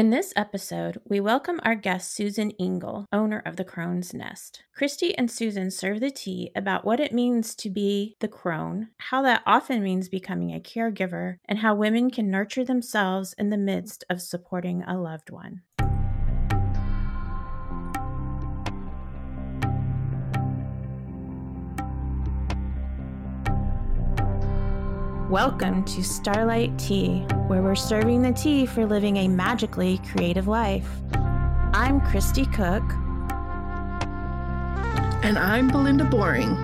In this episode, we welcome our guest Susan Engel, owner of the Crone's Nest. Kristie and Susan serve the tea about what it means to be the crone, how that often means becoming a caregiver, and how women can nurture themselves in the midst of supporting a loved one. Welcome to Starlight Tea, where we're serving the tea for living a magically creative life. I'm Kristie Cook. And I'm Belinda Boring.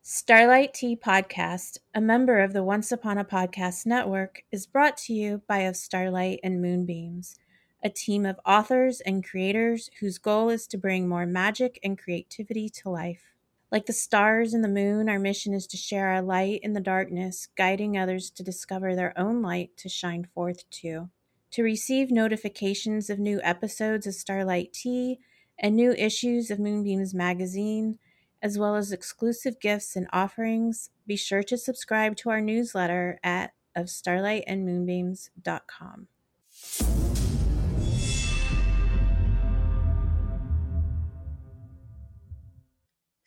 Starlight Tea Podcast, a member of the Once Upon a Podcast network, is brought to you by Of Starlight and Moonbeams a team of authors and creators whose goal is to bring more magic and creativity to life. Like the stars and the moon, our mission is to share our light in the darkness, guiding others to discover their own light to shine forth too. To receive notifications of new episodes of Starlight Tea and new issues of Moonbeams magazine, as well as exclusive gifts and offerings, be sure to subscribe to our newsletter at of starlightandmoonbeams.com.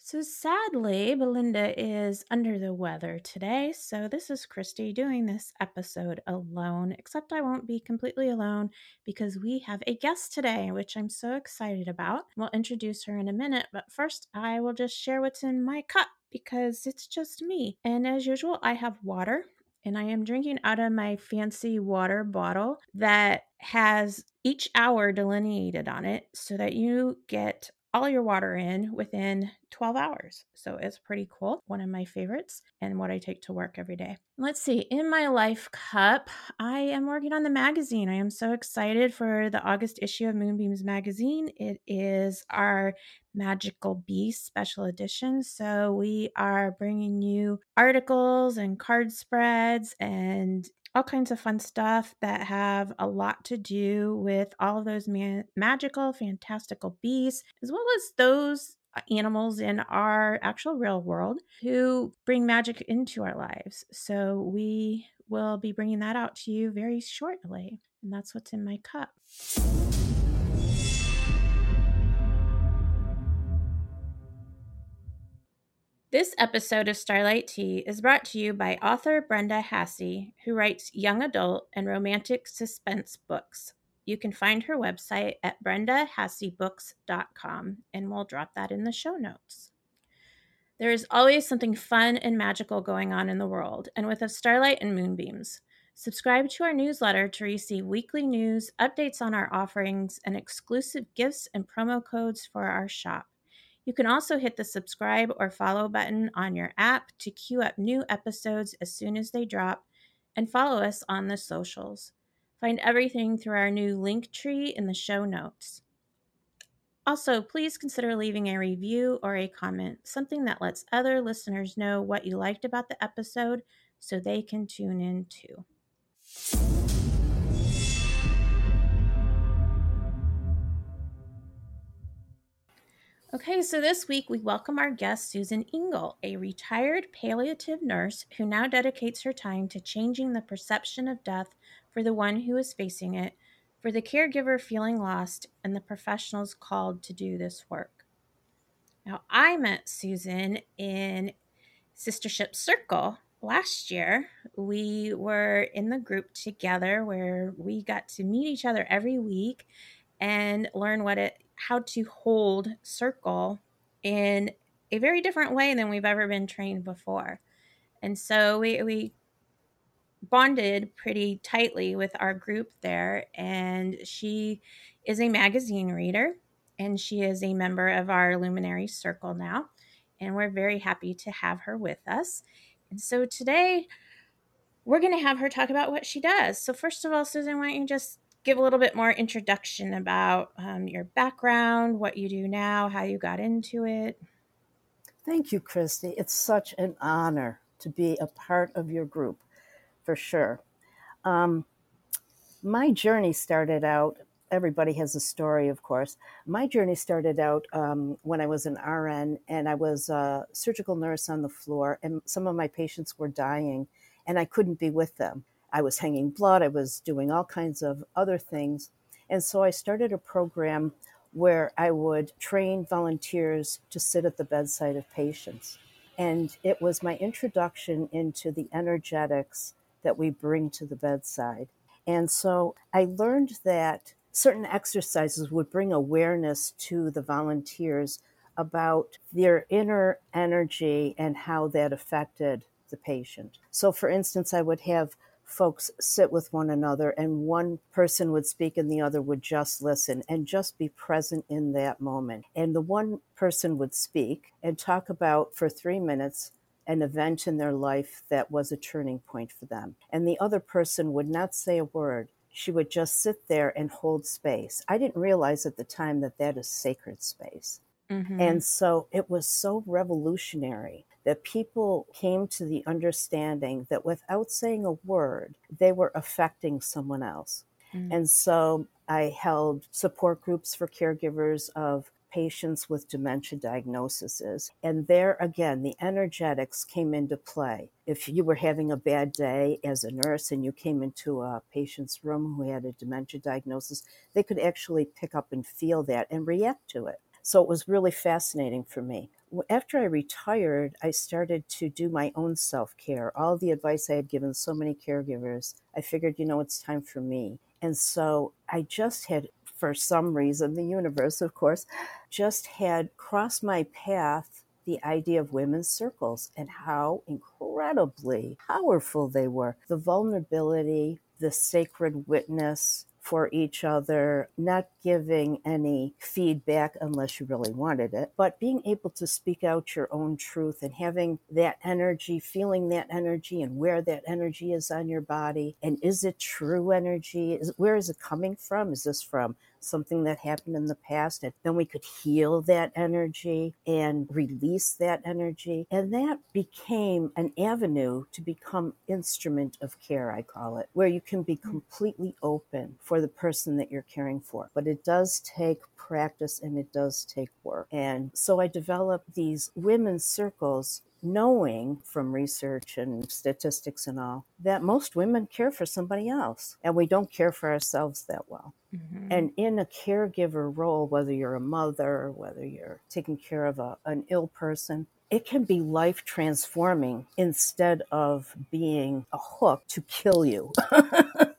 So sadly, Belinda is under the weather today. So this is Kristie doing this episode alone, except I won't be completely alone because we have a guest today, which I'm so excited about. We'll introduce her in a minute, but first I will just share what's in my cup because it's just me. And as usual, I have water and I am drinking out of my fancy water bottle that has each hour delineated on it so that you get all your water in within 12 hours. So it's pretty cool. One of my favorites and what I take to work every day. Let's see. In my life cup, I am working on the magazine. I am so excited for the August issue of Moonbeams magazine. It is our Magical Beast special edition. So we are bringing you articles and card spreads and all kinds of fun stuff that have a lot to do with all of those ma- magical, fantastical beasts, as well as those uh, animals in our actual real world who bring magic into our lives. So we will be bringing that out to you very shortly. And that's what's in my cup. This episode of Starlight Tea is brought to you by author Brenda Hasse, who writes young adult and romantic suspense books. You can find her website at brendahassebooks.com, and we'll drop that in the show notes. There is always something fun and magical going on in the world, and with a starlight and moonbeams. Subscribe to our newsletter to receive weekly news, updates on our offerings, and exclusive gifts and promo codes for our shop. You can also hit the subscribe or follow button on your app to queue up new episodes as soon as they drop, and follow us on the socials. Find everything through our new link tree in the show notes. Also, please consider leaving a review or a comment, something that lets other listeners know what you liked about the episode so they can tune in too. Okay, so this week we welcome our guest, Susan Engel, a retired palliative nurse who now dedicates her time to changing the perception of death for the one who is facing it, for the caregiver feeling lost, and the professionals called to do this work. Now, I met Susan in Sistership Circle last year. We were in the group together where we got to meet each other every week and learn what it how to hold circle in a very different way than we've ever been trained before. And so we, we bonded pretty tightly with our group there. And she is a magazine reader and she is a member of our Luminary Circle now. And we're very happy to have her with us. And so today we're going to have her talk about what she does. So, first of all, Susan, why don't you just give a little bit more introduction about um, your background, what you do now, how you got into it. Thank you, Kristie. It's such an honor to be a part of your group, for sure. Um, my journey started out everybody has a story, of course. My journey started out um, when I was an RN and I was a surgical nurse on the floor, and some of my patients were dying, and I couldn't be with them. I was hanging blood, I was doing all kinds of other things. And so I started a program where I would train volunteers to sit at the bedside of patients. And it was my introduction into the energetics that we bring to the bedside. And so I learned that certain exercises would bring awareness to the volunteers about their inner energy and how that affected the patient. So, for instance, I would have folks sit with one another and one person would speak and the other would just listen and just be present in that moment. And the one person would speak and talk about for three minutes an event in their life that was a turning point for them. And the other person would not say a word. She would just sit there and hold space. I didn't realize at the time that that is sacred space. Mm-hmm. And so it was so revolutionary that people came to the understanding that without saying a word, they were affecting someone else. Mm-hmm. And so I held support groups for caregivers of patients with dementia diagnoses. And there again, the energetics came into play. If you were having a bad day as a nurse and you came into a patient's room who had a dementia diagnosis, they could actually pick up and feel that and react to it. So it was really fascinating for me. After I retired, I started to do my own self care. All the advice I had given so many caregivers, I figured, you know, it's time for me. And so I just had, for some reason, the universe, of course, just had crossed my path the idea of women's circles and how incredibly powerful they were. The vulnerability, the sacred witness, for each other, not giving any feedback unless you really wanted it, but being able to speak out your own truth and having that energy, feeling that energy and where that energy is on your body. And is it true energy? Is, where is it coming from? Is this from something that happened in the past and then we could heal that energy and release that energy and that became an avenue to become instrument of care i call it where you can be hmm. completely open for the person that you're caring for but it does take practice and it does take work and so i developed these women's circles knowing from research and statistics and all that most women care for somebody else and we don't care for ourselves that well. Mm-hmm. And in a caregiver role, whether you're a mother, whether you're taking care of a, an ill person, it can be life transforming instead of being a hook to kill you.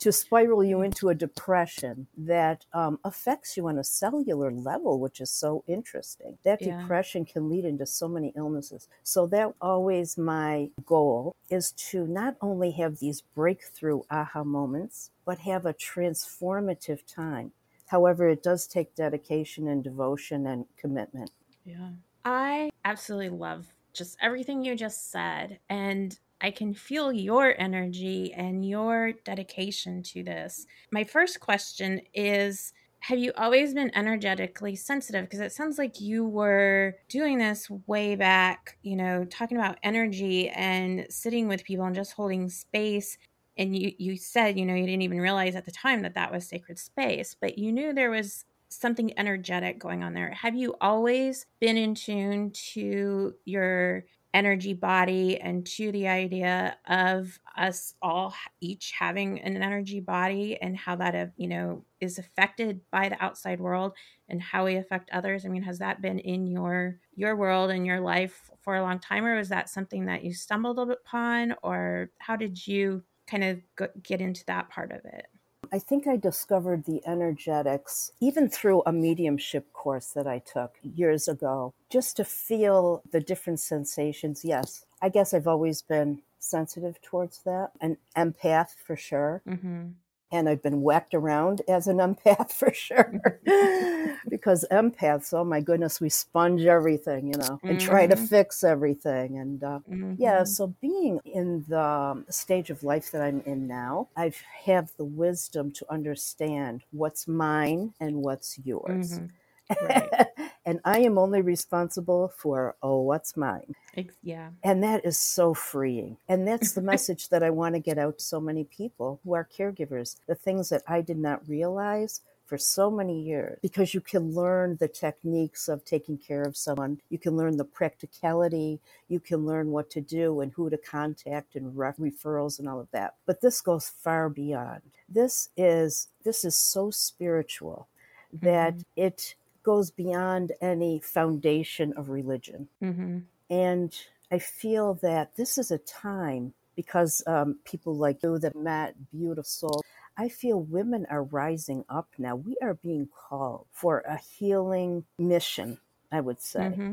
to spiral you into a depression that um, affects you on a cellular level, which is so interesting. That yeah. depression can lead into so many illnesses. So that always my goal is to not only have these breakthrough aha moments, but have a transformative time. However, it does take dedication and devotion and commitment. Yeah. I absolutely love just everything you just said. And I can feel your energy and your dedication to this. My first question is Have you always been energetically sensitive? Because it sounds like you were doing this way back, you know, talking about energy and sitting with people and just holding space. And you, you said, you know, you didn't even realize at the time that that was sacred space, but you knew there was something energetic going on there. Have you always been in tune to your energy body and to the idea of us all each having an energy body and how that you know is affected by the outside world and how we affect others. I mean has that been in your your world and your life for a long time or was that something that you stumbled upon or how did you kind of get into that part of it I think I discovered the energetics even through a mediumship course that I took years ago, just to feel the different sensations. Yes, I guess I've always been sensitive towards that, an empath for sure. Mm-hmm and I've been whacked around as an empath for sure. because empaths, oh my goodness, we sponge everything, you know, and mm-hmm. try to mm-hmm. fix everything. And uh, mm-hmm. yeah, so being in the stage of life that I'm in now, I have the wisdom to understand what's mine and what's yours. Mm-hmm. Right. And I am only responsible for, oh, what's mine. Yeah. And that is so freeing. And that's the message that I want to get out to so many people who are caregivers. The things that I did not realize for so many years because you can learn the techniques of taking care of someone. You can learn the practicality. You can learn what to do and who to contact and referrals and all of that. But this goes far beyond. This is this is so spiritual that mm-hmm. it goes beyond any foundation of religion. Mm-hmm. And I feel that this is a time because um, people like you that met beautiful I feel women are rising up now. We are being called for a healing mission, I would say. Mm-hmm.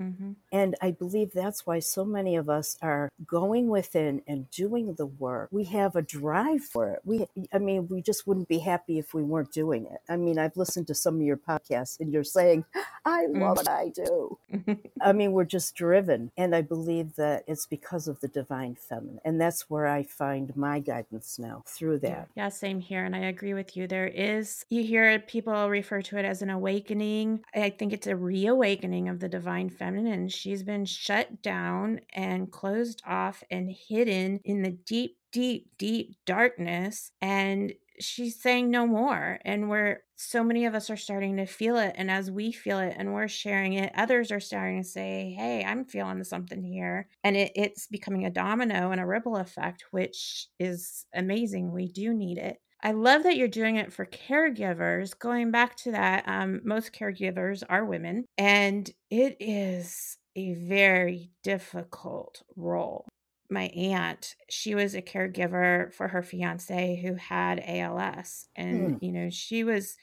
Mm-hmm. And I believe that's why so many of us are going within and doing the work. We have a drive for it. We, I mean, we just wouldn't be happy if we weren't doing it. I mean, I've listened to some of your podcasts and you're saying, I love mm-hmm. what I do. I mean, we're just driven. And I believe that it's because of the divine feminine. And that's where I find my guidance now through that. Yeah, same here. And I agree with you. There is, you hear people refer to it as an awakening. I think it's a reawakening of the divine feminine feminine. She's been shut down and closed off and hidden in the deep, deep, deep darkness. And she's saying no more. And we're so many of us are starting to feel it. And as we feel it and we're sharing it, others are starting to say, Hey, I'm feeling something here. And it, it's becoming a domino and a ripple effect, which is amazing. We do need it. I love that you're doing it for caregivers. Going back to that, um, most caregivers are women, and it is a very difficult role. My aunt, she was a caregiver for her fiance who had ALS, and mm. you know, she was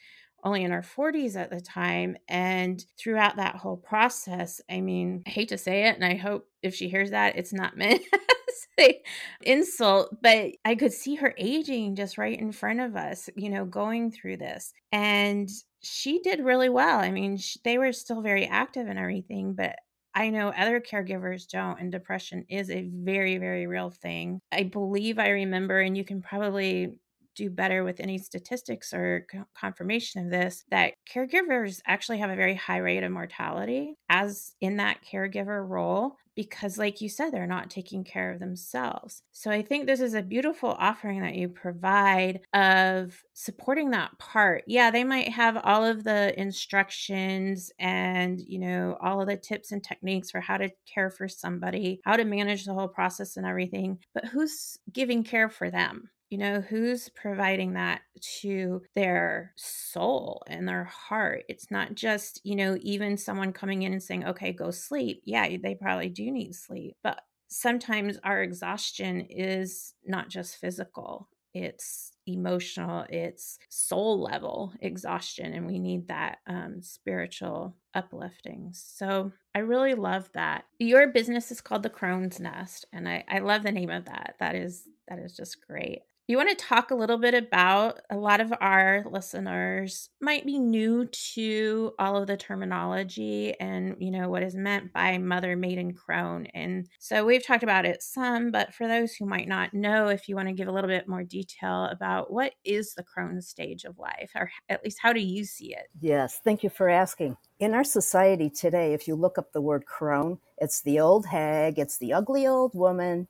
only in her 40s at the time. And throughout that whole process, I mean, I hate to say it, and I hope if she hears that, it's not meant say insult, but I could see her aging just right in front of us, you know, going through this. And she did really well. I mean, she, they were still very active and everything, but I know other caregivers don't, and depression is a very, very real thing. I believe I remember, and you can probably do better with any statistics or confirmation of this that caregivers actually have a very high rate of mortality as in that caregiver role because like you said they're not taking care of themselves. So i think this is a beautiful offering that you provide of supporting that part. Yeah they might have all of the instructions and you know all of the tips and techniques for how to care for somebody how to manage the whole process and everything but who's giving care for them you know, who's providing that to their soul and their heart? It's not just, you know, even someone coming in and saying, okay, go sleep. Yeah, they probably do need sleep. But sometimes our exhaustion is not just physical, it's emotional, it's soul level exhaustion. And we need that um, spiritual uplifting. So I really love that. Your business is called the Crone's Nest. And I, I love the name of that. That is that is just great. You want to talk a little bit about a lot of our listeners might be new to all of the terminology and, you know, what is meant by mother, maiden, crone. And so we've talked about it some, but for those who might not know, if you want to give a little bit more detail about what is the crone stage of life, or at least how do you see it? Yes, thank you for asking. In our society today, if you look up the word crone, it's the old hag, it's the ugly old woman.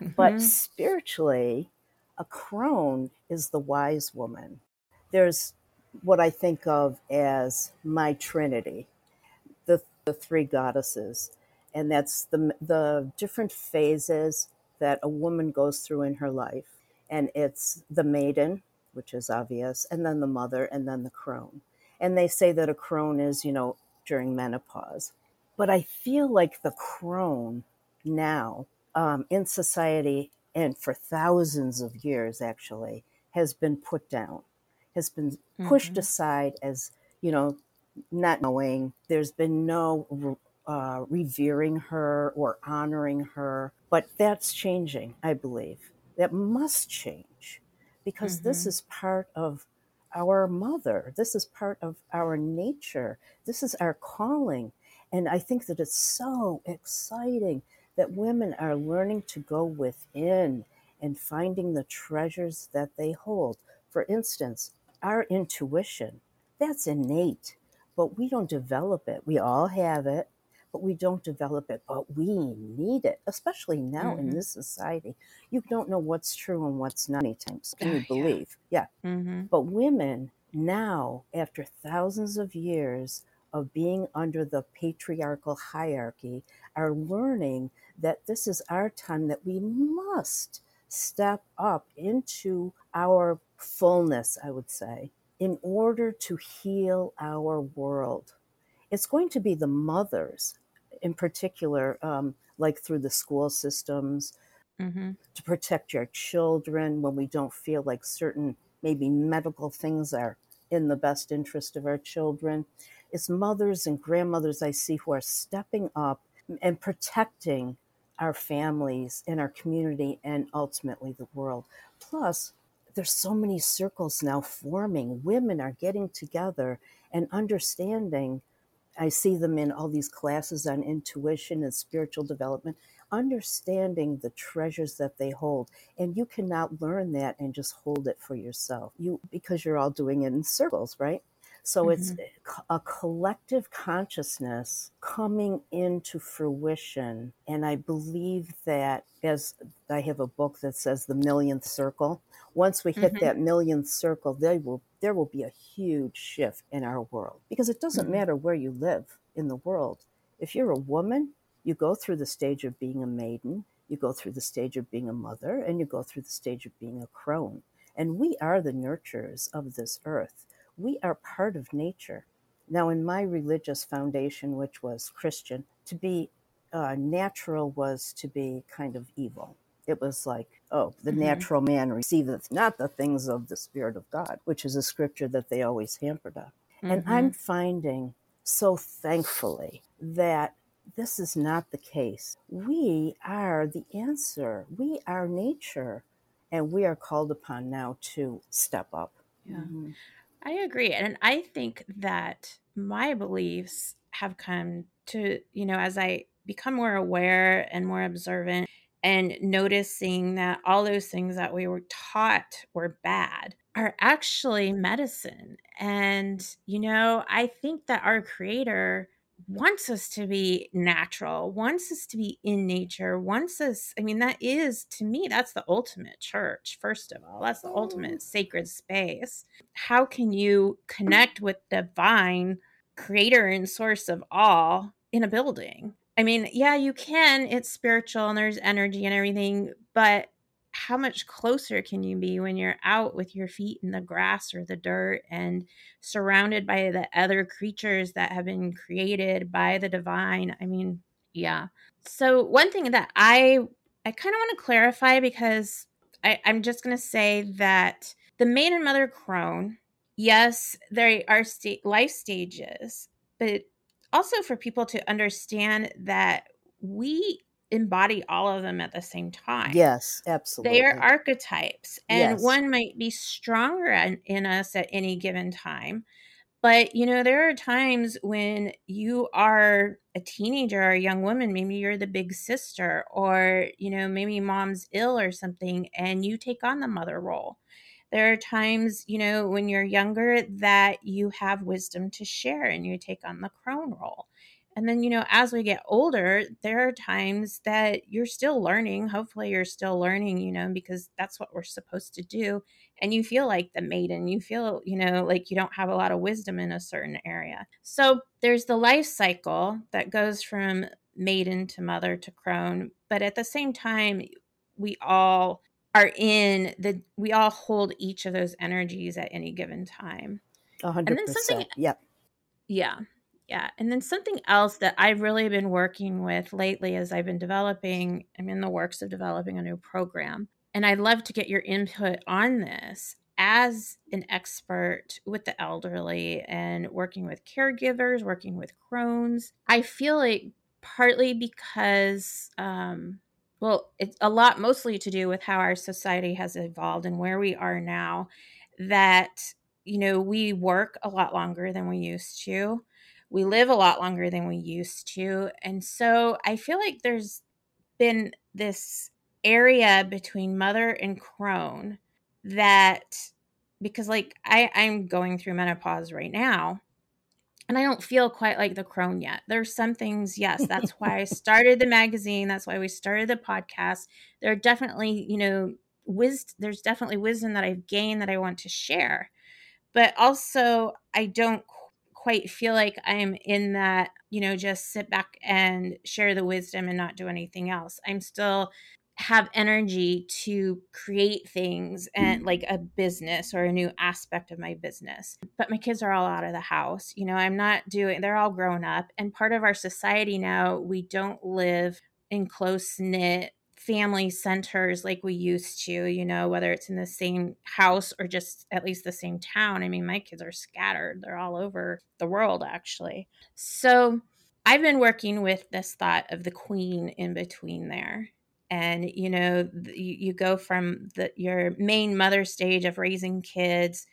Mm-hmm. But spiritually, a crone is the wise woman. There's what I think of as my trinity, the, the three goddesses. And that's the, the different phases that a woman goes through in her life. And it's the maiden, which is obvious, and then the mother, and then the crone. And they say that a crone is, you know, during menopause. But I feel like the crone now um, in society and for thousands of years actually has been put down has been pushed mm-hmm. aside as you know not knowing. There's been no uh, revering her or honoring her but that's changing i believe. That must change because mm-hmm. this is part of our mother. This is part of our nature. This is our calling. And i think that it's so exciting that women are learning to go within and finding the treasures that they hold. For instance, our intuition, that's innate. but we don't develop it. We all have it, but we don't develop it. But we need it, especially now mm-hmm. in this society. You don't know what's true and what's not many times. Can you believe? Yeah. yeah. Mm-hmm. But women now, after thousands of years of being under the patriarchal hierarchy, are learning that this is our time that we must step up into our fullness, I would say, in order to heal our world. It's going to be the mothers, in particular, um, like through the school systems, mm-hmm. to protect your children when we don't feel like certain maybe medical things are in the best interest of our children. It's mothers and grandmothers I see who are stepping up and protecting our families and our community and ultimately the world. Plus, there's so many circles now forming. Women are getting together and understanding. I see them in all these classes on intuition and spiritual development, understanding the treasures that they hold. And you cannot learn that and just hold it for yourself. You because you're all doing it in circles, right? So mm-hmm. it's a collective consciousness coming into fruition. And I believe that as I have a book that says the millionth circle, once we hit mm-hmm. that millionth circle, there will there will be a huge shift in our world. Because it doesn't mm-hmm. matter where you live in the world. If you're a woman, you go through the stage of being a maiden, you go through the stage of being a mother, and you go through the stage of being a crone. And we are the nurturers of this earth we are part of nature. Now, in my religious foundation, which was Christian, to be uh, natural was to be kind of evil. It was like, oh, the mm-hmm. natural man receiveth not the things of the Spirit of God, which is a scripture that they always hampered on. Mm-hmm. And I'm finding so thankfully that this is not the case. We are the answer, we are nature, and we are called upon now to step up. Yeah. Mm-hmm. I agree. And I think that my beliefs have come to, you know, as I become more aware and more observant and noticing that all those things that we were taught were bad are actually medicine. And, you know, I think that our creator wants us to be natural, wants us to be in nature, wants us. I mean, that is to me, that's the ultimate church, first of all. That's the ultimate oh. sacred space. How can you connect with divine creator and source of all in a building? I mean, yeah, you can. It's spiritual and there's energy and everything, but how much closer can you be when you're out with your feet in the grass or the dirt and surrounded by the other creatures that have been created by the divine? I mean yeah. So one thing that i i kind of want to clarify because I, i'm just going to say that the maiden mother crone yes there are sta- life stages but also for people to understand that we embody all of them at the same time. Yes, absolutely. They are archetypes, and yes. one might be stronger in, in, us at any given time. But you know, there are times when you are a teenager or a young woman, maybe you're the big sister, or you know, maybe mom's ill or something, and you take on the mother role. There are times, you know, when you're younger that you have wisdom to share and you take on the crone role and then, you know, as we get older, there are times that you're still learning. Hopefully, you're still learning, you know, because that's what we're supposed to do. And you feel like the maiden, you feel, you know, like you don't have a lot of wisdom in a certain area. So there's the life cycle that goes from maiden to mother to crone. But at the same time, we all are in the, we all hold each of those energies at any given time. 100%. And then something, yep. Yeah. Yeah. And then something else that I've really been working with lately as I've been developing, I'm in the works of developing a new program. And I'd love to get your input on this as an expert with the elderly and working with caregivers, working with crones. I feel like partly because, um, well, it's a lot mostly to do with how our society has evolved and where we are now, that, you know, we work a lot longer than we used to we live a lot longer than we used to. And so I feel like there's been this area between mother and crone that because like I, I'm going through menopause right now. and I don't feel quite like the crone yet. There's some things, yes, that's why I started the magazine. That's why we started the podcast. There are definitely, you know, wisdom, there's definitely wisdom that I've gained that I want to share. But also, I don't quite feel like I'm in that, you know, just sit back and share the wisdom and not do anything else. I'm still have energy to create things and mm-hmm. like a business or a new aspect of my business. But my kids are all out of the house. You know, I'm not doing, they're all grown up. And part of our society now, we don't live in close knit family centers like we used to, you know, whether it's in the same house or just at least the same town. I mean, my kids are scattered, they're all over the world, actually. So, I've been working with this thought of the queen in between there and you know you, you go from the your main mother stage of raising kids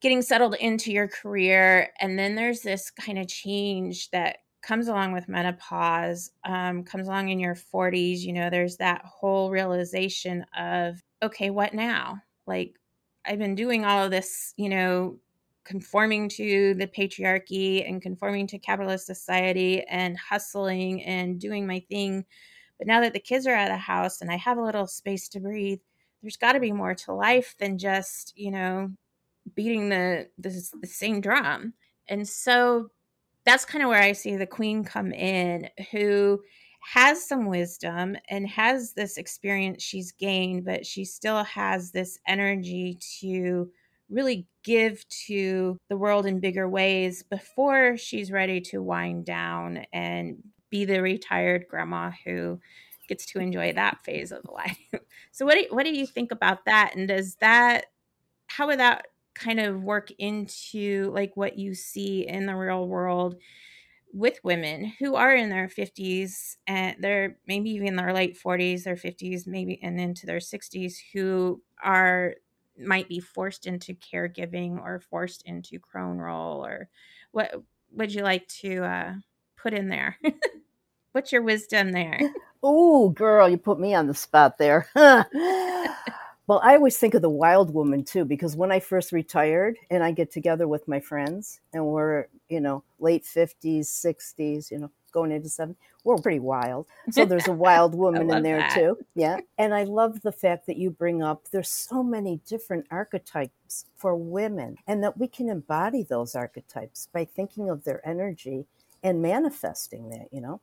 getting settled into your career and then there's this kind of change that comes along with menopause um, comes along in your 40s you know there's that whole realization of okay what now like i've been doing all of this you know conforming to the patriarchy and conforming to capitalist society and hustling and doing my thing but now that the kids are out of the house and I have a little space to breathe, there's got to be more to life than just, you know, beating the, the, the same drum. And so that's kind of where I see the queen come in, who has some wisdom and has this experience she's gained, but she still has this energy to really give to the world in bigger ways before she's ready to wind down and be the retired grandma who gets to enjoy that phase of life. so what do, what do you think about that and does that how would that kind of work into like what you see in the real world with women who are in their 50s and they're maybe even their late 40s their 50s maybe and into their 60s who are might be forced into caregiving or forced into crone role or what would you like to uh, put in there What's your wisdom there? Oh, girl, you put me on the spot there. well, I always think of the wild woman too, because when I first retired and I get together with my friends and we're, you know, late 50s, 60s, you know, going into 70s, we're pretty wild. So there's a wild woman in there that. too. Yeah. And I love the fact that you bring up there's so many different archetypes for women and that we can embody those archetypes by thinking of their energy and manifesting that, you know.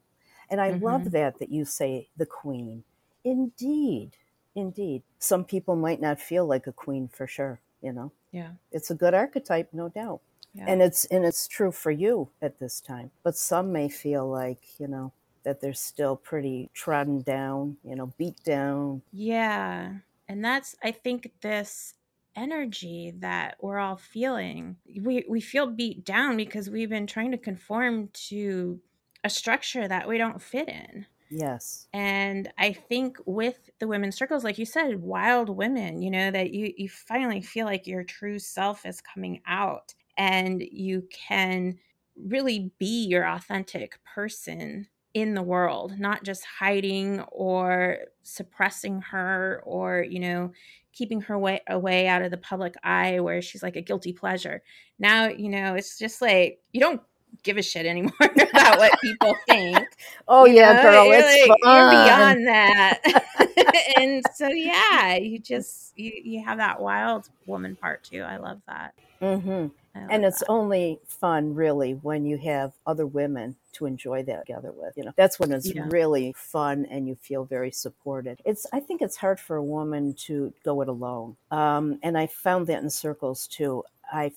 And I Mm-hmm. love that that you say the queen. Indeed, indeed. Some people might not feel like a queen for sure, you know. Yeah. It's a good archetype, no doubt. Yeah. And it's and it's true for you at this time. But some may feel like, you know, that they're still pretty trodden down, you know, beat down. Yeah. And that's I think this energy that we're all feeling. We we feel beat down because we've been trying to conform to a structure that we don't fit in. Yes. And I think with the women's circles, like you said, wild women, you know, that you you finally feel like your true self is coming out and you can really be your authentic person in the world, not just hiding or suppressing her or, you know, keeping her way away out of the public eye where she's like a guilty pleasure. Now, you know, it's just like you don't give a shit anymore about what people think. Oh you yeah, know? girl, You're it's like- fun. You're beyond that. and so yeah, you just you, you have that wild woman part too. I love that. hmm I love And it's that. only fun, really, when you have other women to enjoy that together with. You know, that's when it's Yeah. really fun and you feel very supported. It's, I think, it's hard for a woman to go it alone, um, and I found that in circles too. I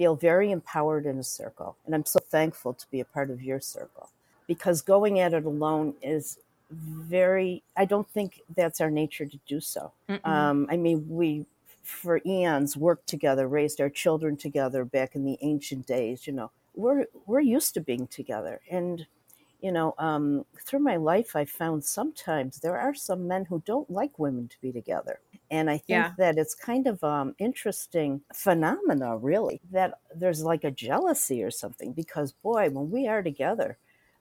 feel very empowered in a circle, and I'm so thankful to be a part of your circle because going at it alone is very. I don't think that's our nature to do so. Um, I mean, we for eons worked together, raised our children together back in the ancient days. You know, we're we're used to being together, and you know, um, through my life, I found sometimes there are some men who don't like women to be together, and I think Yeah. that it's kind of um, interesting phenomena, really, that there's like a jealousy or something. Because boy, when we are together,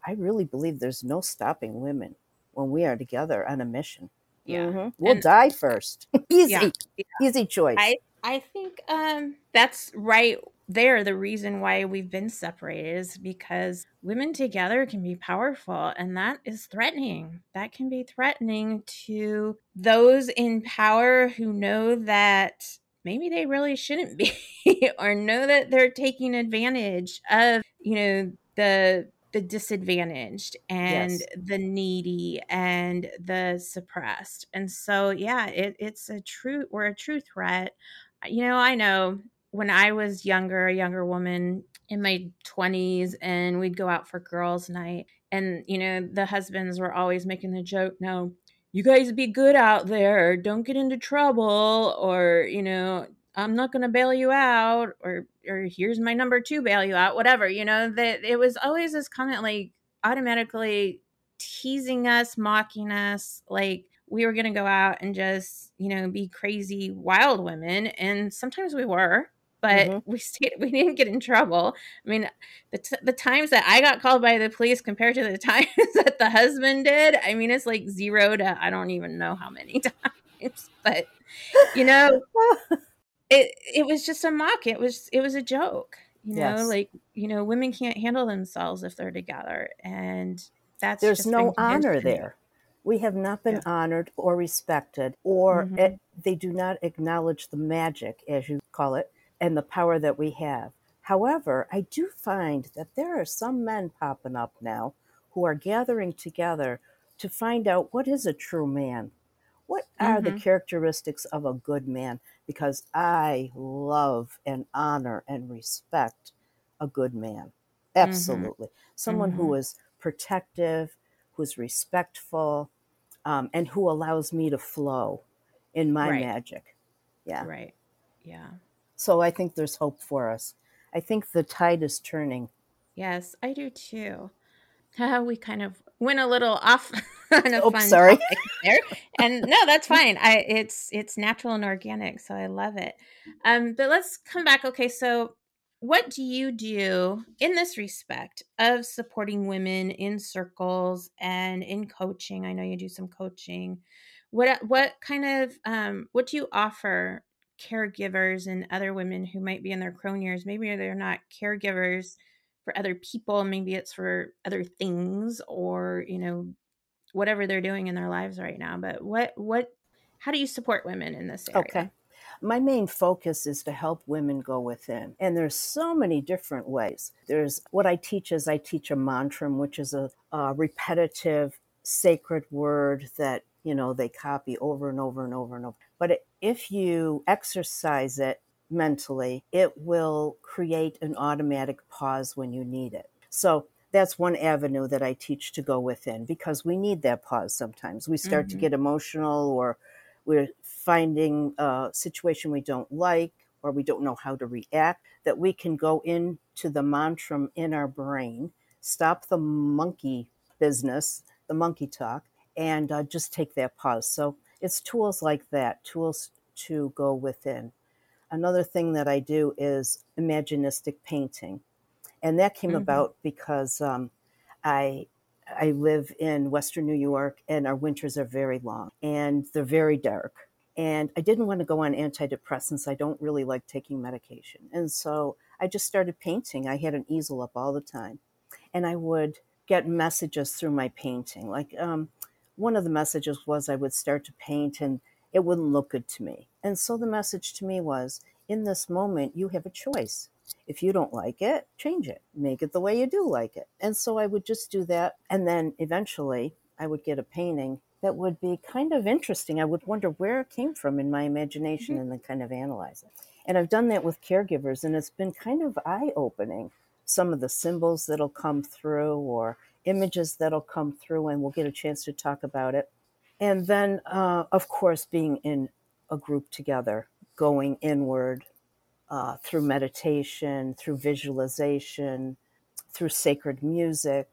I really believe there's no stopping women when we are together on a mission. yeah. Mhm. We'll And- die first. Easy, Yeah. easy choice. I I think um that's right there the reason why we've been separated is because women together can be powerful and that is threatening. That can be threatening to those in power who know that maybe they really shouldn't be or know that they're taking advantage of you know the the disadvantaged and yes. the needy and the suppressed. And so yeah it, it's a true we're a true threat. You know i know when I was younger, a younger woman in my 20s, and we'd go out for girls' night, and you know, the husbands were always making the joke, no, you guys be good out there, don't get into trouble, or you know, I'm not going to bail you out, or or here's my number two bail you out, whatever. You know, that it was always this comment like automatically teasing us, mocking us, like we were going to go out and just, you know, be crazy wild women. And sometimes we were, but mm-hmm. we stayed, we didn't get in trouble. I mean, the, t- the times that I got called by the police compared to the times that the husband did, I mean, it's like zero to I don't even know how many times, but you know, it, it was just a mock. It was, it was a joke, you know, yes. like, you know, women can't handle themselves if they're together. And that's, there's no honor there. We have not been yeah. honored or respected, or mm-hmm. it, they do not acknowledge the magic, as you call it, and the power that we have. However, I do find that there are some men popping up now who are gathering together to find out what is a true man. What are mm-hmm. the characteristics of a good man? Because I love and honor and respect a good man. Mm-hmm. Absolutely. Mm-hmm. Someone mm-hmm. who is protective, who's respectful, um, and who allows me to flow in my right. magic. Yeah. Right. Yeah. So I think there's hope for us. I think the tide is turning. Yes, I do too. Uh, we kind of went a little off on a Oops, fun sorry. there, and no, that's fine. I it's it's natural and organic, so I love it. Um, but let's come back. Okay, so what do you do in this respect of supporting women in circles and in coaching? I know you do some coaching. What what kind of um, what do you offer caregivers and other women who might be in their crone years. Maybe they're not caregivers for other people. Maybe it's for other things or, you know, whatever they're doing in their lives right now. But what, what, how do you support women in this area? Okay. My main focus is to help women go within. And there's so many different ways. There's what I teach is I teach a mantram, which is a, a repetitive sacred word that you know they copy over and over and over and over but if you exercise it mentally it will create an automatic pause when you need it so that's one avenue that i teach to go within because we need that pause sometimes we start mm-hmm. to get emotional or we're finding a situation we don't like or we don't know how to react that we can go into the mantra in our brain stop the monkey business the monkey talk and uh, just take that pause. So it's tools like that, tools to go within. Another thing that I do is imaginistic painting, and that came mm-hmm. about because um, I I live in Western New York, and our winters are very long and they're very dark. And I didn't want to go on antidepressants. I don't really like taking medication, and so I just started painting. I had an easel up all the time, and I would get messages through my painting, like um, one of the messages was I would start to paint and it wouldn't look good to me. And so the message to me was in this moment, you have a choice. If you don't like it, change it, make it the way you do like it. And so I would just do that. And then eventually I would get a painting that would be kind of interesting. I would wonder where it came from in my imagination mm-hmm. and then kind of analyze it. And I've done that with caregivers, and it's been kind of eye opening. Some of the symbols that'll come through, or images that'll come through, and we'll get a chance to talk about it. And then, uh, of course, being in a group together, going inward uh, through meditation, through visualization, through sacred music,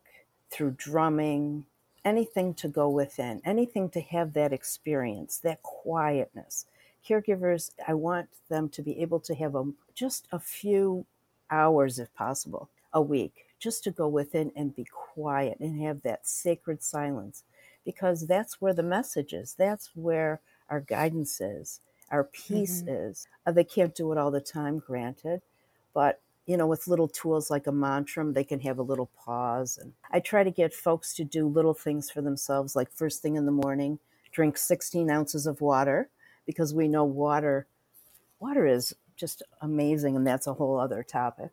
through drumming, anything to go within, anything to have that experience, that quietness. Caregivers, I want them to be able to have a, just a few hours, if possible, a week just to go within and be quiet and have that sacred silence because that's where the message is. That's where our guidance is, our peace mm-hmm. is. Uh, they can't do it all the time, granted, but you know, with little tools like a mantra, they can have a little pause. And I try to get folks to do little things for themselves, like first thing in the morning, drink 16 ounces of water, because we know water, water is just amazing, and that's a whole other topic.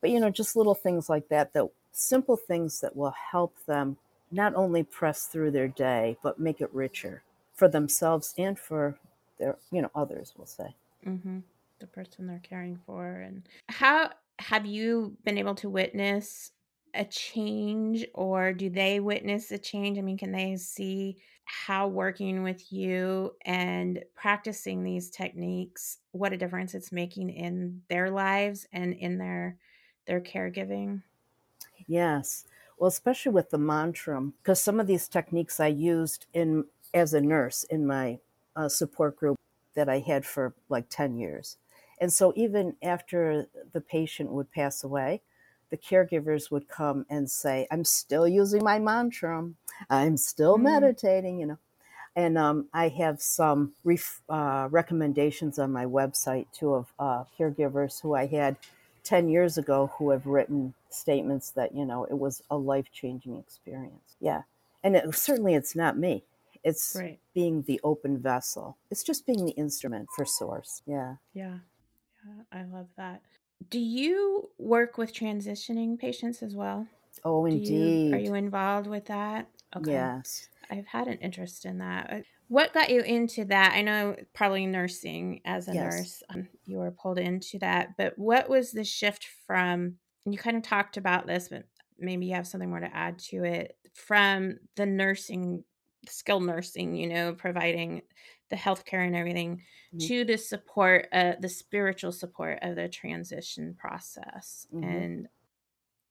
But you know, just little things like that, that simple things that will help them not only press through their day, but make it richer for themselves and for their, you know, others. We'll say. Mm-hmm. The person they're caring for, and how have you been able to witness a change, or do they witness a change? I mean, can they see how working with you and practicing these techniques, what a difference it's making in their lives and in their their caregiving? Yes. Well, especially with the mantram, because some of these techniques I used in as a nurse in my uh, support group that I had for like 10 years. And so even after the patient would pass away, the caregivers would come and say, I'm still using my mantram. I'm still mm. meditating, you know. And um, I have some ref- uh, recommendations on my website too of uh, caregivers who I had 10 years ago who have written statements that, you know, it was a life changing experience. Yeah. And it, certainly it's not me. It's right. being the open vessel. It's just being the instrument for source. Yeah. Yeah. Yeah. I love that. Do you work with transitioning patients as well? Oh, indeed. You, are you involved with that? Okay. Yes. I've had an interest in that. What got you into that? I know probably nursing as a yes. nurse, um, you were pulled into that, but what was the shift from, and you kind of talked about this, but maybe you have something more to add to it, from the nursing, skilled nursing, you know, providing the healthcare and everything mm-hmm. to the support, uh, the spiritual support of the transition process mm-hmm. and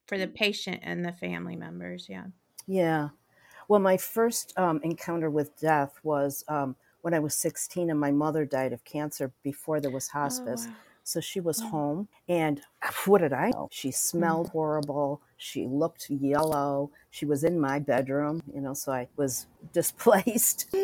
for the patient and the family members. Yeah. Yeah. Well, my first um, encounter with death was um, when I was 16 and my mother died of cancer before there was oh, hospice. Oh, wow. So she was home, and what did I know? She smelled mm. horrible. She looked yellow. She was in my bedroom, you know, so I was displaced.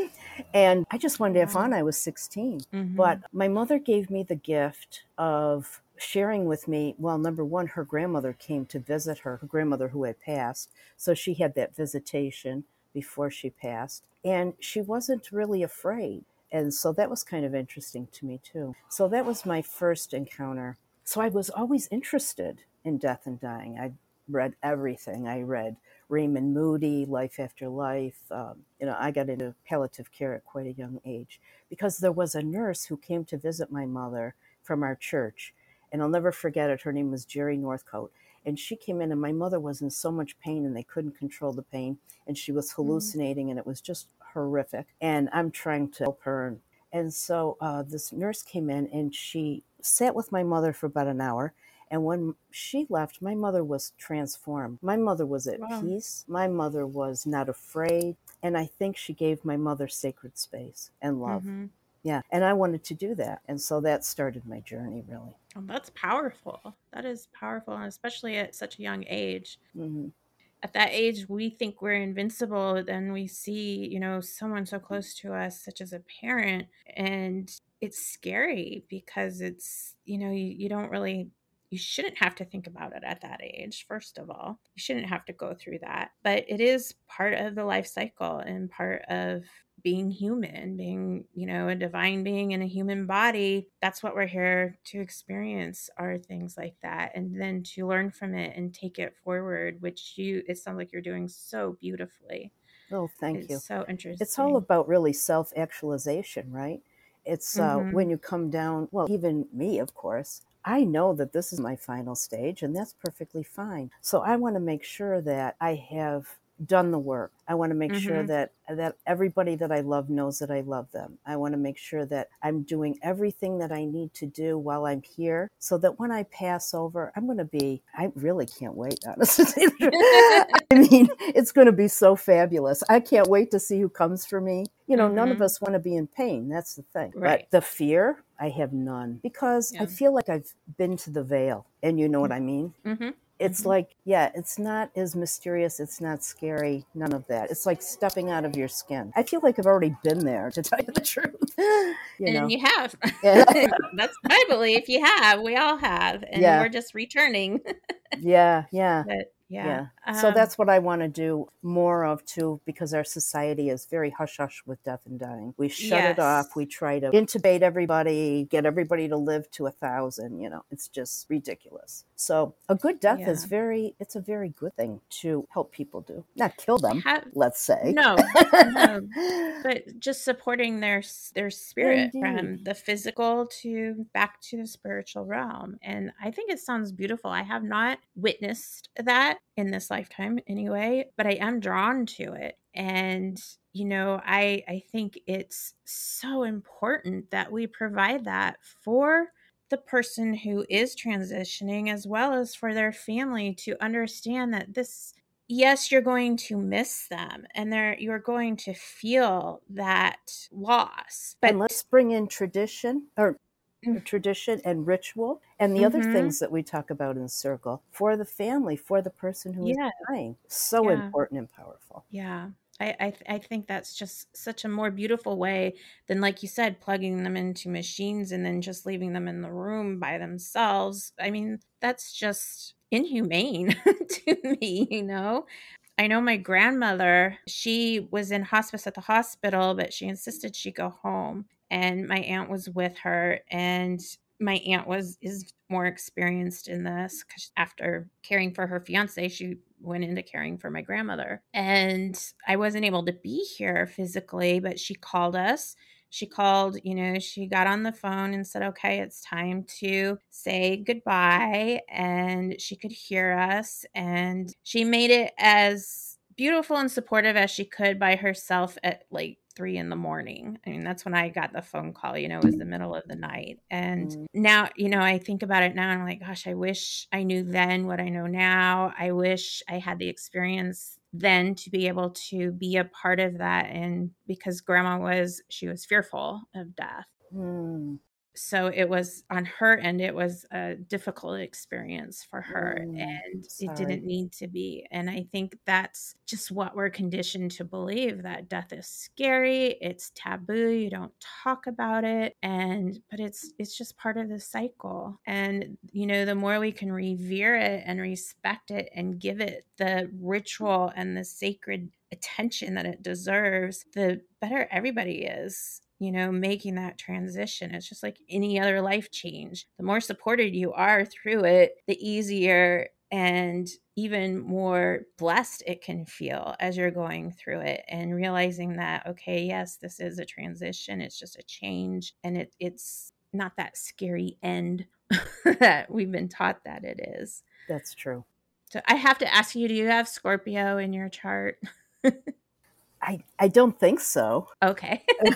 and I just wanted to have fun. I was 16. Mm-hmm. But my mother gave me the gift of sharing with me well number one her grandmother came to visit her her grandmother who had passed so she had that visitation before she passed and she wasn't really afraid and so that was kind of interesting to me too. So that was my first encounter. So I was always interested in death and dying. I read everything. I read Raymond Moody, Life After Life. Um, you know, I got into palliative care at quite a young age because there was a nurse who came to visit my mother from our church. And I'll never forget it. Her name was Jerry Northcote. And she came in, and my mother was in so much pain, and they couldn't control the pain. And she was mm. hallucinating, mm. and it was just horrific. And I'm trying to help her. And so uh, this nurse came in and she sat with my mother for about an hour. And when she left, my mother was transformed. My mother was at wow. peace. My mother was not afraid. And I think she gave my mother sacred space and love. Mm-hmm. Yeah. And I wanted to do that. And so that started my journey, really. Oh, that's powerful. That is powerful, And especially at such a young age. Mm-hmm at that age we think we're invincible then we see you know someone so close to us such as a parent and it's scary because it's you know you, you don't really you shouldn't have to think about it at that age first of all you shouldn't have to go through that but it is part of the life cycle and part of being human, being, you know, a divine being in a human body. That's what we're here to experience are things like that. And then to learn from it and take it forward, which you, it sounds like you're doing so beautifully. Oh, thank it's you. So interesting. It's all about really self actualization, right? It's uh, mm-hmm. when you come down, well, even me, of course, I know that this is my final stage and that's perfectly fine. So I want to make sure that I have done the work. I want to make mm-hmm. sure that that everybody that I love knows that I love them. I want to make sure that I'm doing everything that I need to do while I'm here so that when I pass over, I'm going to be I really can't wait honestly. I mean, it's going to be so fabulous. I can't wait to see who comes for me. You know, mm-hmm. none of mm-hmm. us want to be in pain. That's the thing. Right. But the fear, I have none because yeah. I feel like I've been to the veil and you know what I mean? Mm-hmm. it's Mhm. like yeah it's not as mysterious it's not scary none of that it's like stepping out of your skin i feel like i've already been there to tell you the truth you and know you have. Yeah. That's my belief. You have. We all have, and Yeah. we're just returning. yeah yeah But yeah. Yeah. so um, that's what I want to do more of too, because our society is very hush hush with death and dying. We shut it off. We try to intubate everybody, get everybody to live to a thousand. You know, it's just ridiculous. So a good death is very, it's a very good thing to help people do, not kill them. have- Let's say no, no, but just supporting their their spirit from the physical to back to the spiritual realm and i think it sounds beautiful i have not witnessed that in this lifetime anyway but i am drawn to it and you know i i think it's so important that we provide that for the person who is transitioning as well as for their family to understand that this yes you're going to miss them and they're you're going to feel that loss but and let's bring in tradition or. Tradition and ritual and the other Mhm. things that we talk about in the circle for the family for the person who is Yeah. dying so Yeah. important and powerful yeah I, I th- I think that's just such a more beautiful way than like you said plugging them into machines and then just leaving them in the room by themselves i mean that's just inhumane to me you know I know my grandmother, she was in hospice at the hospital, but she insisted she go home. And my aunt was with her and my aunt was is more experienced in this cuz after caring for her fiance, she went into caring for my grandmother. And I wasn't able to be here physically, but she called us she called, you know, she got on the phone and said, okay, it's time to say goodbye. And she could hear us. And she made it as beautiful and supportive as she could by herself at like three in the morning. I mean, that's when I got the phone call, you know, it was the middle of the night. And Mm. now, you know, I think about it now and I'm like, gosh, I wish I knew then what I know now. I wish I had the experience then to be able to be a part of that and because grandma was she was fearful of death Hmm. So it was on her end it was a difficult experience for her Mm, and sorry. it didn't need to be and i think that's just what we're conditioned to believe that death is scary it's taboo you don't talk about it and but it's it's just part of the cycle and you know the more we can revere it and respect it and give it the ritual and the sacred attention that it deserves the better everybody is you know, making that transition. It's just like any other life change. The more supported you are through it, the easier and even more blessed it can feel as you're going through it and realizing that, okay, yes, this is a transition, it's just a change, and it, it's not that scary end that we've been taught that it is. That's true. So I have to ask you, do you have Scorpio in your chart? I, I don't think so. Okay.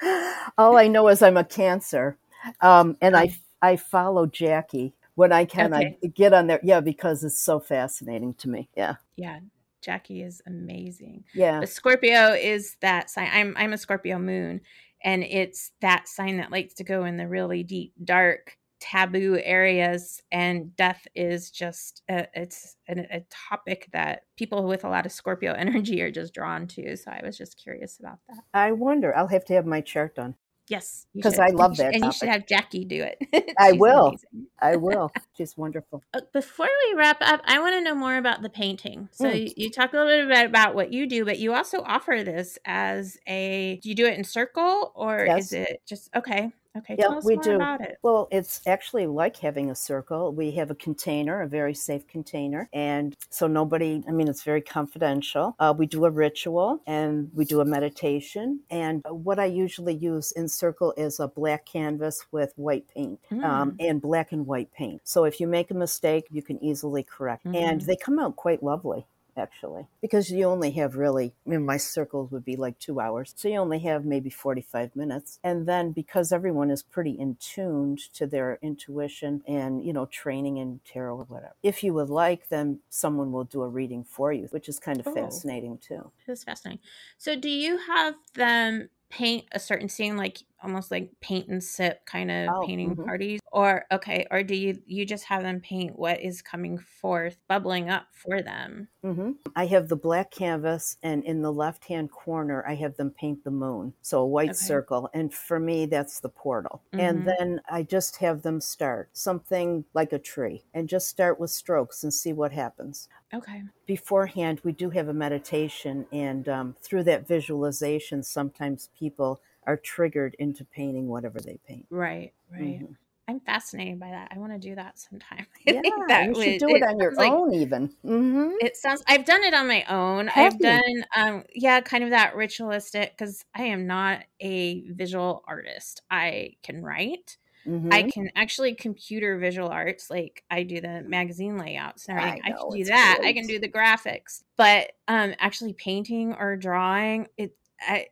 All I know is I'm a Cancer, um, and I I follow Jackie when I can. Okay. I get on there, yeah, because it's so fascinating to me. Yeah, yeah, Jackie is amazing. yeah, But Scorpio is that sign. I'm I'm a Scorpio moon, and it's that sign that likes to go in the really deep, dark, taboo areas. And death is just a, it's a, a topic that people with a lot of Scorpio energy are just drawn to. So I was just curious about that. I wonder. I'll have to have my chart done. Yes, because. I love should- that and you should have Jackie do it. I will. I will. She's wonderful. Uh, Before we wrap up, I want to know more about the painting. So Mm. you, you talk a little bit about, about what you do, but you also offer this as a. Do you do it in circle or Yes. is it just okay? Okay, Yeah, tell us we do. about it. Well, it's actually like having a circle. We have a container, a very safe container. And so nobody, I mean, it's very confidential. Uh, we do a ritual and we do a meditation. And what I usually use in circle is a black canvas with white paint um, Mm. and black and white paint. So if you make a mistake, you can easily correct. And Mhm. they come out quite lovely. Actually, because you only have really, I mean, my circles would be like two hours. So you only have maybe 45 minutes. And then because everyone is pretty in tuned to their intuition and, you know, training in tarot or whatever, if you would like, then someone will do a reading for you, which is kind of Oh. fascinating too. That's fascinating. So, do you have them paint a certain scene like almost like paint and sip kind of Oh, painting mhm. parties or okay or do you you just have them paint what is coming forth bubbling up for them mm-hmm. I have the black canvas, and in the left hand corner, I have them paint the moon. So a white Okay. circle. And for me, that's the portal. Mhm. And then I just have them start something like a tree and just start with strokes and see what happens. okay Beforehand, we do have a meditation, and um, through that visualization, sometimes people are triggered into painting whatever they paint. right right Mhm. i'm fascinated by that i want to do that sometime I Yeah, think that you should would- do it on your like- own, even. hmm It sounds. I've done it on my own. Have I've you? done, um, yeah, kind of that ritualistic because I am not a visual artist. I can write. hmm I can actually computer visual arts. Like I do the magazine layouts and I everything. I, know, can do that. I can do the graphics. But um, actually painting or drawing, it. I.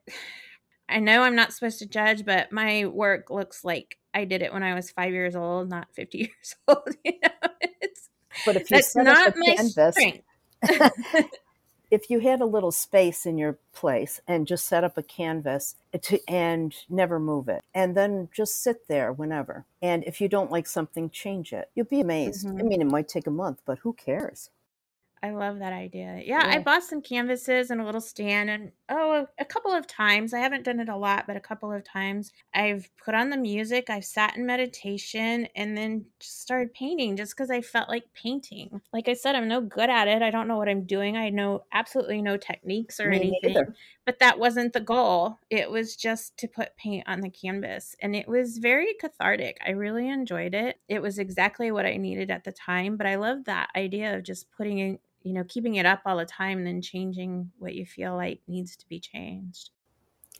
I know I'm not supposed to judge, but my work looks like I did it when I was five years old, not 50 years old. You know, it's But if you that's not up a my canvas, strength. if you had a little space in your place and just set up a canvas to, and never move it and then just sit there whenever and if you don't like something change it you'll be amazed i Mhm. mean it might take a month but who cares I love that idea. Yeah, I bought some canvases and a little stand, and oh, a couple of times. I haven't done it a lot, but a couple of times I've put on the music, I've sat in meditation, and then just started painting just because I felt like painting. Like I said, I'm no good at it. I don't know what I'm doing. I know absolutely no techniques or Me anything, neither. but that wasn't the goal. It was just to put paint on the canvas, and it was very cathartic. I really enjoyed it. It was exactly what I needed at the time, but I love that idea of just putting in you know, keeping it up all the time and then changing what you feel like needs to be changed.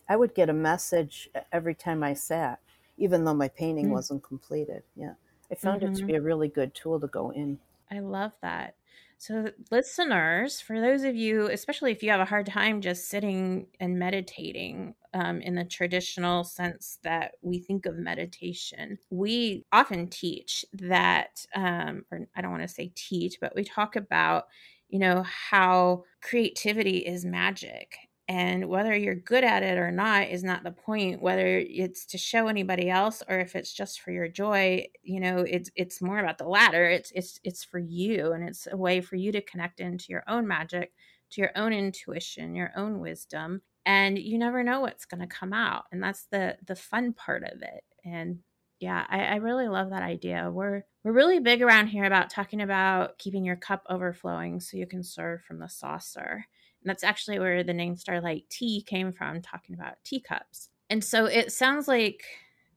i would get a message every time i sat even though my painting Mm. wasn't completed yeah i found it to Mhm. be a really good tool to go in I love that. So, listeners, for those of you, especially if you have a hard time just sitting and meditating um, in the traditional sense that we think of meditation, we often teach that, um, or I don't want to say teach, but we talk about, you know, how creativity is magic. And whether you're good at it or not is not the point. Whether it's to show anybody else or if it's just for your joy, you know, it's it's more about the latter. It's it's it's for you, and it's a way for you to connect into your own magic, to your own intuition, your own wisdom, and you never know what's going to come out. And that's the the fun part of it. And yeah, I, I really love that idea. We're we're really big around here about talking about keeping your cup overflowing so you can serve from the saucer. And that's actually where the name Starlight Tea came from, talking about teacups. And so it sounds like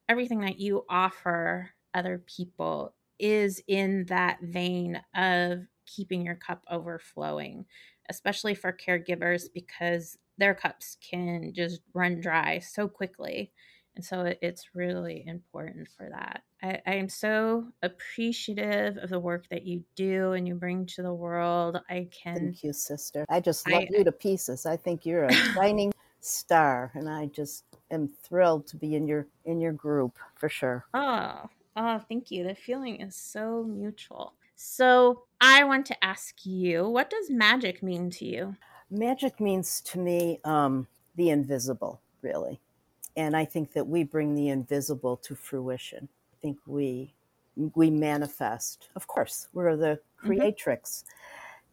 everything that you offer other people is in that vein of keeping your cup overflowing, especially for caregivers because their cups can just run dry so quickly. And so it- it's really important for that. I, I am so appreciative of the work that you do and you bring to the world. I can thank you sister i just love I- you to pieces i think you're a shining star and i just am thrilled to be in your in your group for sure Oh, oh, thank you. The feeling is so mutual. So I want to ask you, what does magic mean to you? Magic means to me um, the invisible, really. And I think that we bring the invisible to fruition. I think we we manifest. Of course, we're the creatrix.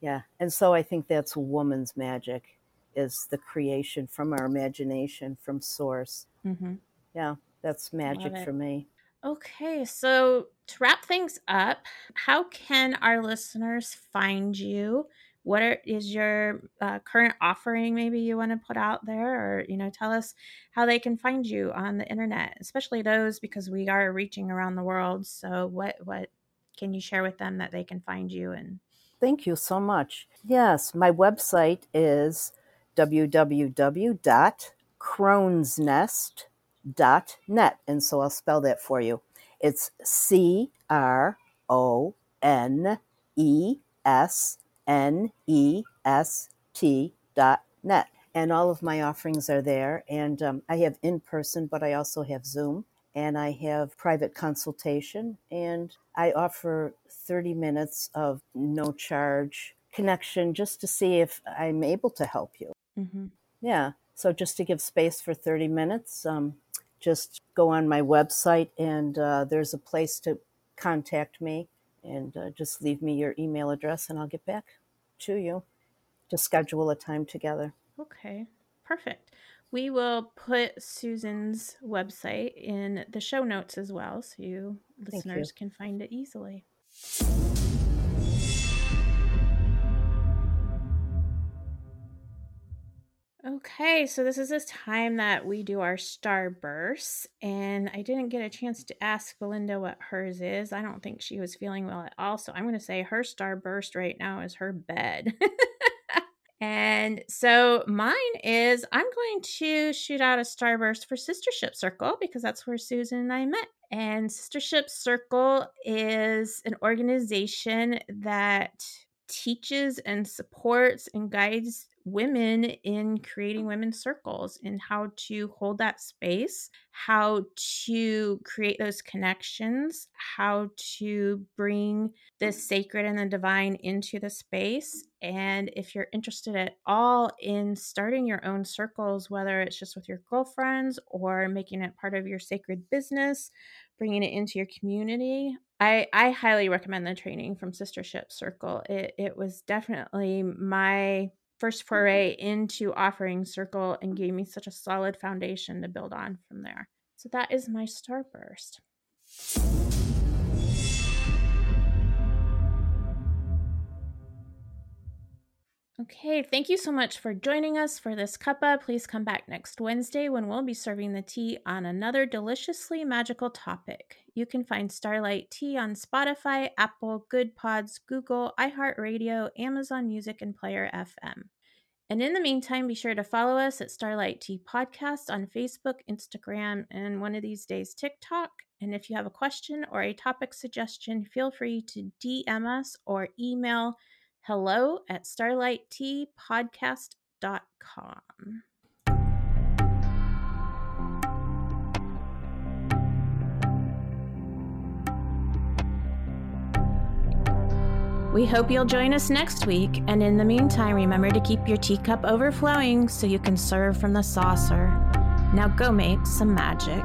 Yeah. And so I think that's woman's magic is the creation from our imagination, from source. Mm-hmm. Yeah, that's magic for me. Okay, so to wrap things up, how can our listeners find you? What are, is your uh, current offering? Maybe you want to put out there, or you know, tell us how they can find you on the internet, especially those because we are reaching around the world. So, what what can you share with them that they can find you and Thank you so much. Yes, my website is www.cronesnest.net. And so I'll spell that for you. It's C R O N E S N E S T dot net. And all of my offerings are there. And um, I have in person, but I also have Zoom. And I have private consultation. And I offer 30 minutes of no charge connection just to see if I'm able to help you. mm-hmm. Yeah. So, just to give space for 30 minutes, um, just go on my website and uh, there's a place to contact me and uh, just leave me your email address and I'll get back to you to schedule a time together. Okay, perfect. We will put Susan's website in the show notes as well so you listeners you. can find it easily. Okay, so this is this time that we do our starbursts, and I didn't get a chance to ask Belinda what hers is. I don't think she was feeling well at all, so I'm going to say her starburst right now is her bed. and so mine is I'm going to shoot out a starburst for Sistership Circle because that's where Susan and I met. And Sistership Circle is an organization that teaches and supports and guides women in creating women's circles and how to hold that space, how to create those connections, how to bring the mm. sacred and the divine into the space. And if you're interested at all in starting your own circles, whether it's just with your girlfriends or making it part of your sacred business, bringing it into your community, I, I highly recommend the training from Sistership Circle. It, it was definitely my first mm-hmm. foray into offering Circle and gave me such a solid foundation to build on from there. So that is my starburst. Okay, thank you so much for joining us for this cuppa. Please come back next Wednesday when we'll be serving the tea on another deliciously magical topic. You can find Starlight Tea on Spotify, Apple, Good Pods, Google, iHeartRadio, Amazon Music, and Player FM. And in the meantime, be sure to follow us at Starlight Tea Podcast on Facebook, Instagram, and one of these days, TikTok. And if you have a question or a topic suggestion, feel free to DM us or email hello at starlightteapodcast.com. We hope you'll join us next week, and in the meantime, remember to keep your teacup overflowing so you can serve from the saucer. Now go make some magic.